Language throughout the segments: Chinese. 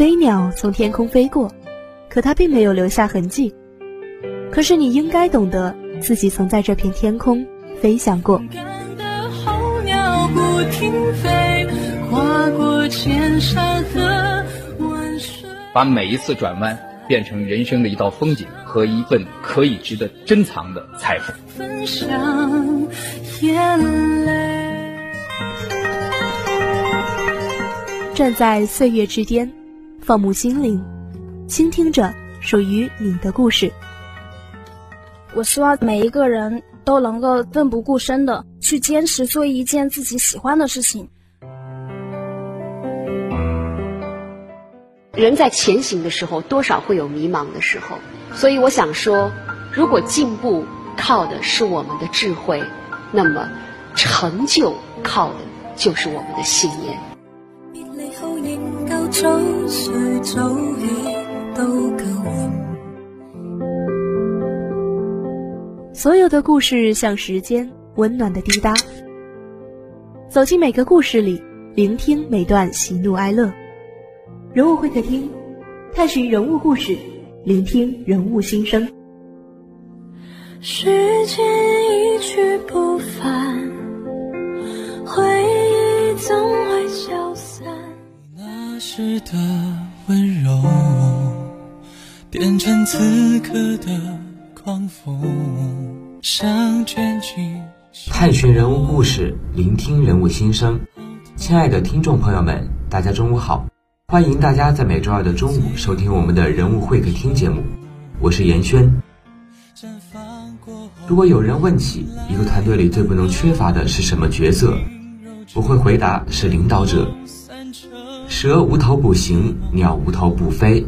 飞鸟从天空飞过，可它并没有留下痕迹。可是你应该懂得，自己曾在这片天空飞翔过。把每一次转弯变成人生的一道风景和一份可以值得珍藏的财富。站在岁月之巅，放牧心灵，倾听着属于你的故事。我希望每一个人都能够奋不顾身的去坚持做一件自己喜欢的事情。人在前行的时候，多少会有迷茫的时候，所以我想说，如果进步靠的是我们的智慧，那么成就靠的就是我们的信念。所有的故事像时间温暖的滴答，走进每个故事里，聆听每段喜怒哀乐。人物会客厅，探寻人物故事，聆听人物心声。时间一去不返，回忆总会消。时的温柔，变成此刻的狂风，想卷进。探寻人物故事，聆听人物心声。亲爱的听众朋友们，大家中午好。欢迎大家在每周二的中午收听我们的人物会客厅节目，我是严轩。如果有人问起一个团队里最不能缺乏的是什么角色，我会回答是领导者。蛇无头不行，鸟无头不飞，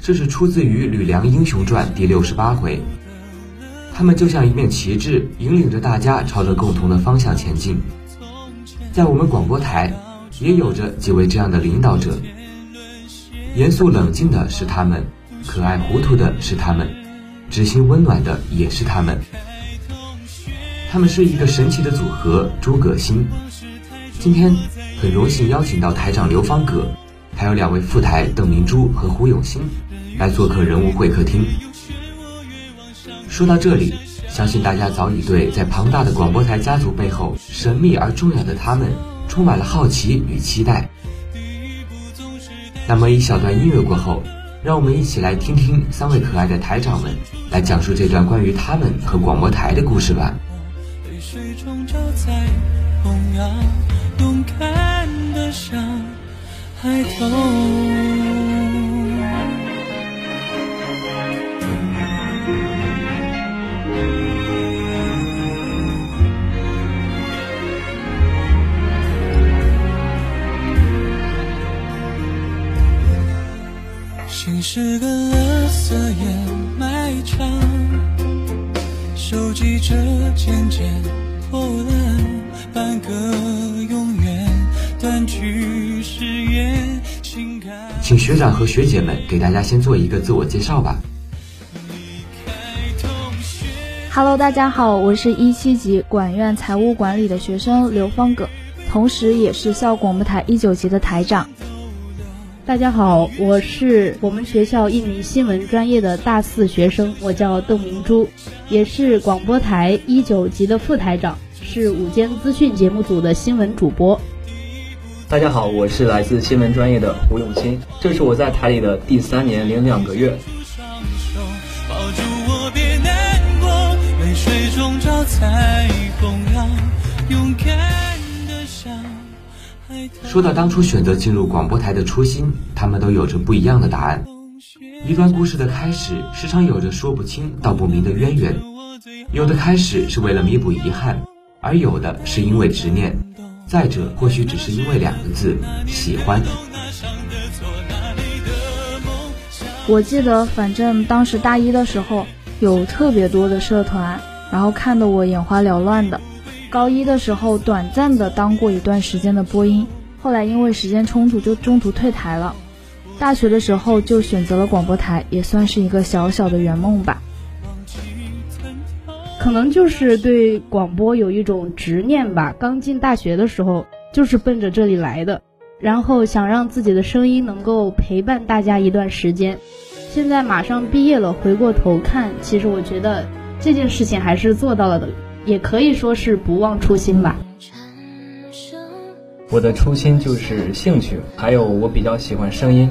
这是出自于《吕梁英雄传》第六十八回。他们就像一面旗帜，引领着大家朝着共同的方向前进。在我们广播台，也有着几位这样的领导者。严肃冷静的是他们，可爱糊涂的是他们，知心温暖的也是他们。他们是一个神奇的组合——诸葛星。今天很荣幸邀请到台长刘方葛，还有两位副台邓明珠和胡永新来做客人物会客厅。说到这里，相信大家早已对在庞大的广播台家族背后神秘而重要的他们充满了好奇与期待。那么一小段音乐过后，让我们一起来听听三位可爱的台长们来讲述这段关于他们和广播台的故事吧。勇敢的像孩童。是个垃圾掩埋场，收集着渐渐破烂，请学长和学姐们给大家先做一个自我介绍吧。Hello，大家好，我是一七级管院财务管理的学生刘方葛，同时也是校广播台一九级的台长。大家好，我是我们学校一名新闻专业的大四学生，我叫邓明珠，也是广播台一九级的副台长，是午间资讯节目组的新闻主播。大家好，我是来自新闻专业的胡永新，这是我在台里的第三年零两个月。说到当初选择进入广播台的初心，他们都有着不一样的答案。一段故事的开始，时常有着说不清道不明的渊源。有的开始是为了弥补遗憾，而有的是因为执念，再者或许只是因为两个字：喜欢。我记得，反正当时大一的时候有特别多的社团，然后看得我眼花缭乱的。高一的时候，短暂的当过一段时间的播音，后来因为时间冲突就中途退台了。大学的时候就选择了广播台，也算是一个小小的圆梦吧。可能就是对广播有一种执念吧。刚进大学的时候就是奔着这里来的，然后想让自己的声音能够陪伴大家一段时间。现在马上毕业了，回过头看，其实我觉得这件事情还是做到了的，也可以说是不忘初心吧。我的初心就是兴趣，还有我比较喜欢声音。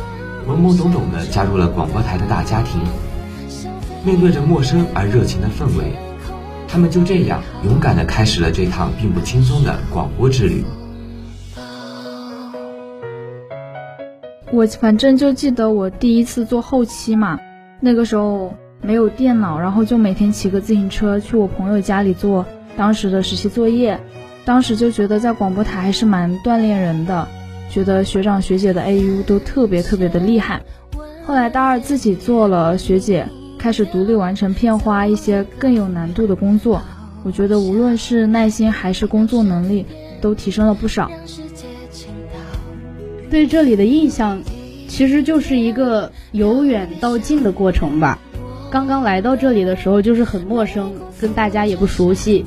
懵懵懂懂地加入了广播台的大家庭。面对着陌生而热情的氛围，他们就这样勇敢地开始了这趟并不轻松的广播之旅。我反正就记得我第一次做后期嘛，那个时候。没有电脑，然后就每天骑个自行车去我朋友家里做当时的实习作业。当时就觉得在广播台还是蛮锻炼人的，觉得学长学姐的 AU 都特别特别的厉害。后来大二自己做了学姐，开始独立完成片花一些更有难度的工作。我觉得无论是耐心还是工作能力，都提升了不少。对这里的印象，其实就是一个由远到近的过程吧。刚刚来到这里的时候，就是很陌生，跟大家也不熟悉。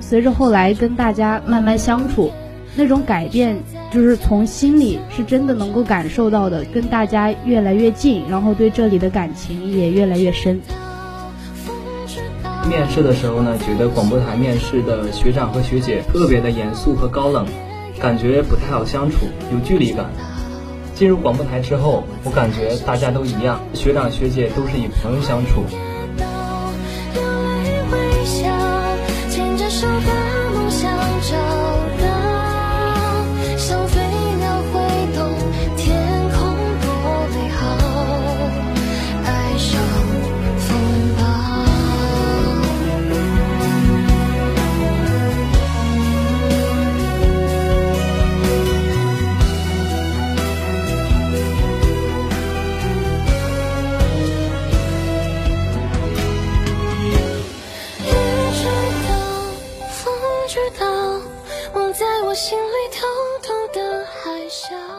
随着后来跟大家慢慢相处，那种改变就是从心里是真的能够感受到的，跟大家越来越近，然后对这里的感情也越来越深。面试的时候呢，觉得广播台面试的学长和学姐特别的严肃和高冷，感觉不太好相处，有距离感。进入广播台之后，我感觉大家都一样，学长学姐都是以朋友相处。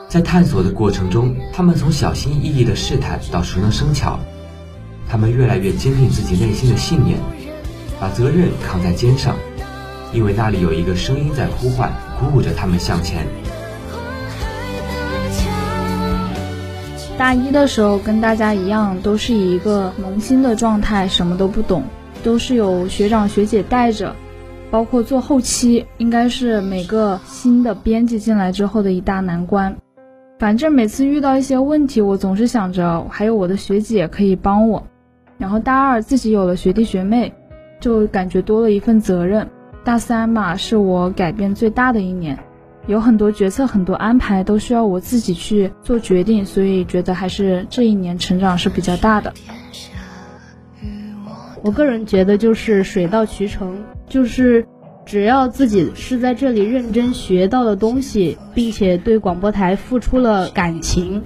在探索的过程中，他们从小心翼翼的试探到熟能生巧，他们越来越坚定自己内心的信念，把责任扛在肩上，因为那里有一个声音在呼唤，鼓舞着他们向前。大一的时候跟大家一样，都是以一个萌新的状态，什么都不懂，都是有学长学姐带着，包括做后期，应该是每个新的编辑进来之后的一大难关。反正每次遇到一些问题，我总是想着还有我的学姐可以帮我。然后大二自己有了学弟学妹，就感觉多了一份责任。大三嘛，是我改变最大的一年，有很多决策、很多安排都需要我自己去做决定，所以觉得还是这一年成长是比较大的。我个人觉得就是水到渠成，就是。只要自己是在这里认真学到的东西，并且对广播台付出了感情，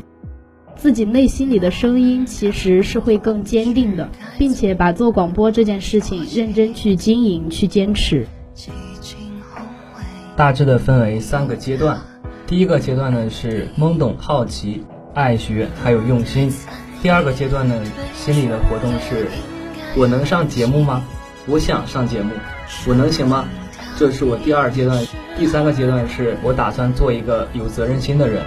自己内心里的声音其实是会更坚定的，并且把做广播这件事情认真去经营、去坚持。大致的分为三个阶段，第一个阶段呢是懵懂、好奇、爱学还有用心；第二个阶段呢，心里的活动是：我能上节目吗？我想上节目，我能行吗？这是我第二阶段，第三个阶段是我打算做一个有责任心的人。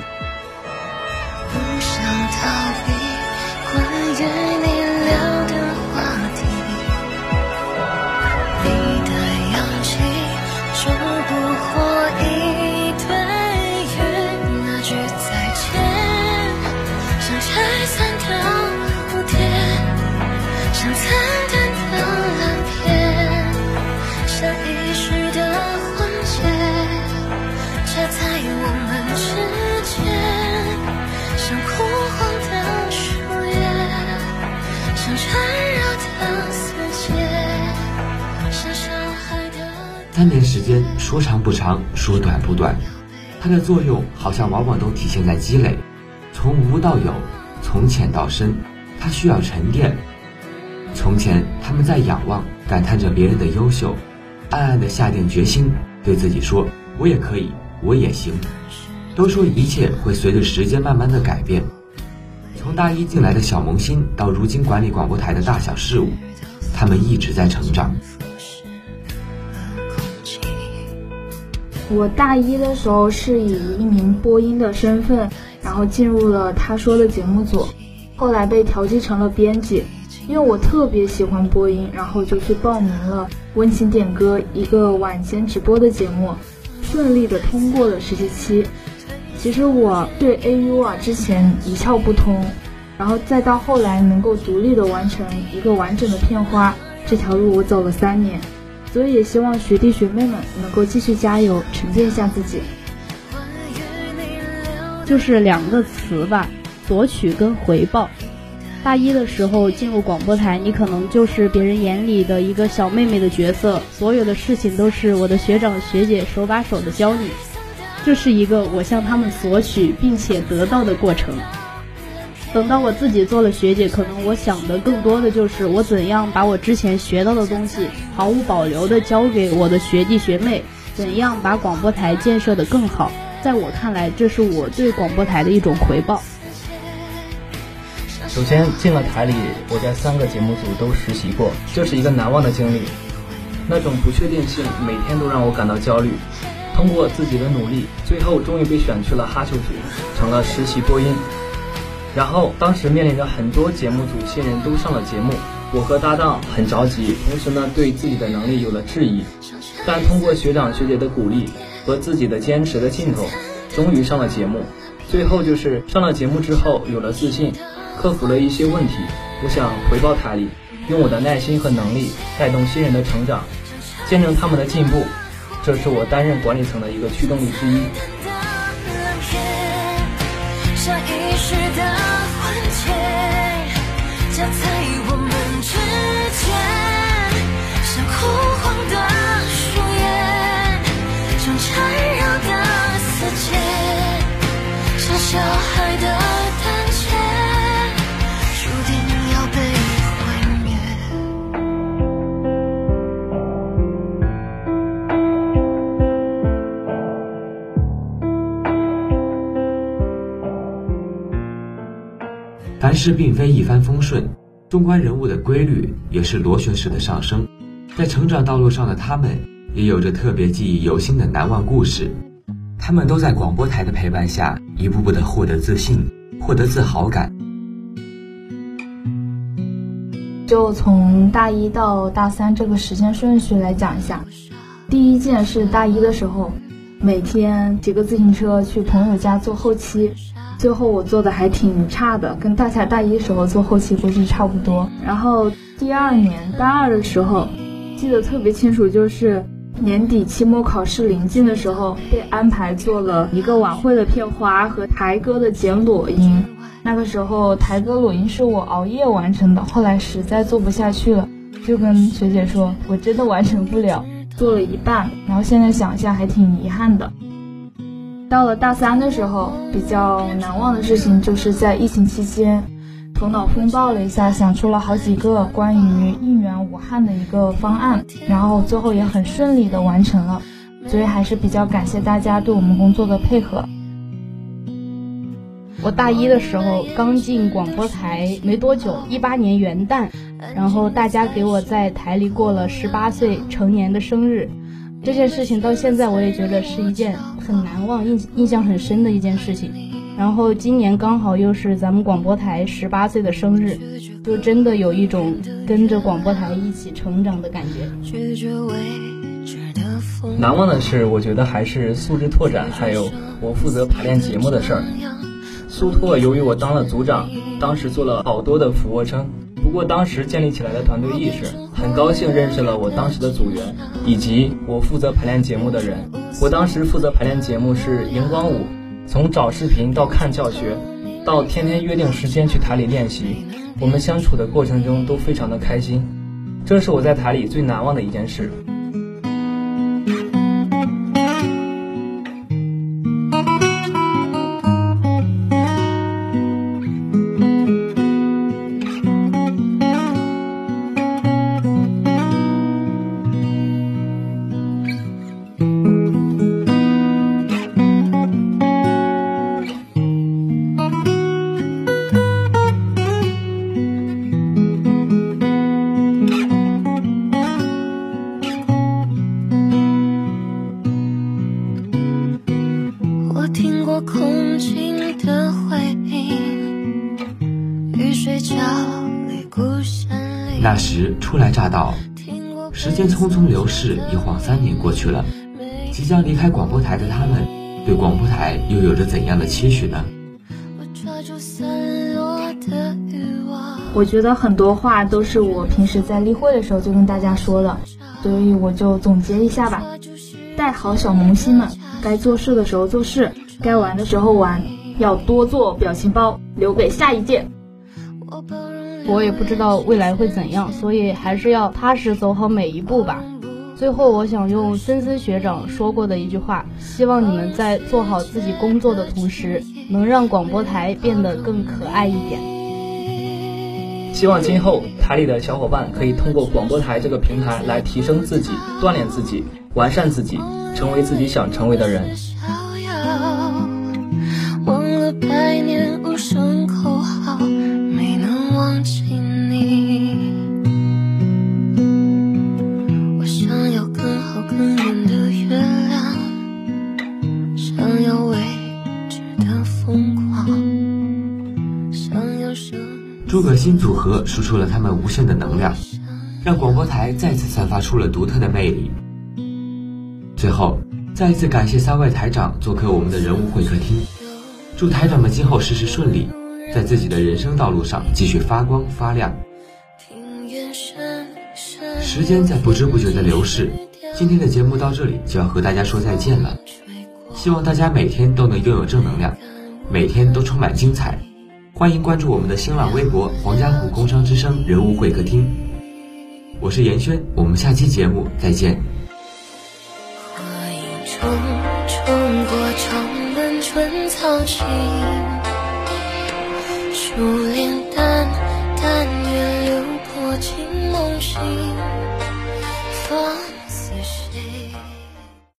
三年时间说长不长，说短不短，它的作用好像往往都体现在积累，从无到有，从浅到深，它需要沉淀。从前，他们在仰望，感叹着别人的优秀，暗暗的下定决心，对自己说：“我也可以，我也行。”都说一切会随着时间慢慢的改变。从大一进来的小萌新，到如今管理广播台的大小事务，他们一直在成长。我大一的时候是以一名播音的身份，然后进入了他说的节目组，后来被调剂成了编辑。因为我特别喜欢播音，然后就去报名了温情点歌一个晚间直播的节目，顺利的通过了实习期。其实我对 AU 啊之前一窍不通，然后再到后来能够独立的完成一个完整的片花，这条路我走了三年，所以也希望学弟学妹们能够继续加油，沉淀一下自己。就是两个词吧，索取跟回报。大一的时候进入广播台，你可能就是别人眼里的一个小妹妹的角色，所有的事情都是我的学长学姐手把手的教你，这是一个我向他们索取并且得到的过程。等到我自己做了学姐，可能我想的更多的就是我怎样把我之前学到的东西毫无保留的交给我的学弟学妹，怎样把广播台建设的更好。在我看来，这是我对广播台的一种回报。首先进了台里，我在三个节目组都实习过，这是一个难忘的经历。那种不确定性每天都让我感到焦虑。通过自己的努力，最后终于被选去了哈秀组，成了实习播音。然后当时面临着很多节目组新人都上了节目，我和搭档很着急，同时呢对自己的能力有了质疑。但通过学长学姐的鼓励和自己的坚持的劲头，终于上了节目。最后就是上了节目之后有了自信。克服了一些问题，我想回报台里，用我的耐心和能力带动新人的成长，见证他们的进步，这是我担任管理层的一个驱动力之一。时的婚戒夹在我们之间，像枯黄的树叶，像缠绕的丝线，像小孩的。事并非一帆风顺，纵观人物的规律也是螺旋式的上升。在成长道路上的他们，也有着特别记忆犹新的难忘故事。他们都在广播台的陪伴下，一步步的获得自信，获得自豪感。就从大一到大三这个时间顺序来讲一下，第一件是大一的时候，每天骑个自行车去朋友家做后期。最后我做的还挺差的，跟大夏大一时候做后期估计差不多。然后第二年大二的时候，记得特别清楚，就是年底期末考试临近的时候，被安排做了一个晚会的片花和台歌的剪裸音。那个时候台歌裸音是我熬夜完成的，后来实在做不下去了，就跟学姐说，我真的完成不了，做了一半。然后现在想一下还挺遗憾的。到了大三的时候，比较难忘的事情就是在疫情期间，头脑风暴了一下，想出了好几个关于应援武汉的一个方案，然后最后也很顺利的完成了，所以还是比较感谢大家对我们工作的配合。我大一的时候刚进广播台没多久，一八年元旦，然后大家给我在台里过了十八岁成年的生日。这件事情到现在我也觉得是一件很难忘、印印象很深的一件事情。然后今年刚好又是咱们广播台十八岁的生日，就真的有一种跟着广播台一起成长的感觉。难忘的是，我觉得还是素质拓展，还有我负责排练节目的事儿。苏拓由于我当了组长，当时做了好多的俯卧撑，不过当时建立起来的团队意识很高兴认识了我当时的组员，以及我负责排练节目的人。我当时负责排练节目是荧光舞，从找视频到看教学，到天天约定时间去台里练习，我们相处的过程中都非常的开心，这是我在台里最难忘的一件事。那时初来乍到，时间匆匆流逝，一晃三年过去了。即将离开广播台的他们，对广播台又有着怎样的期许呢？我觉得很多话都是我平时在例会的时候就跟大家说的，所以我就总结一下吧：带好小萌新们，该做事的时候做事，该玩的时候玩，要多做表情包，留给下一届。我也不知道未来会怎样，所以还是要踏实走好每一步吧。最后，我想用森森学长说过的一句话：希望你们在做好自己工作的同时，能让广播台变得更可爱一点。希望今后台里的小伙伴可以通过广播台这个平台来提升自己、锻炼自己、完善自己，成为自己想成为的人。和输出了他们无限的能量，让广播台再次散发出了独特的魅力。最后，再一次感谢三位台长做客我们的人物会客厅。祝台长们今后事事顺利，在自己的人生道路上继续发光发亮。时间在不知不觉的流逝，今天的节目到这里就要和大家说再见了。希望大家每天都能拥有正能量，每天都充满精彩。欢迎关注我们的新浪微博“黄家湖工商之声人物会客厅”。我是严轩，我们下期节目再见。梦醒。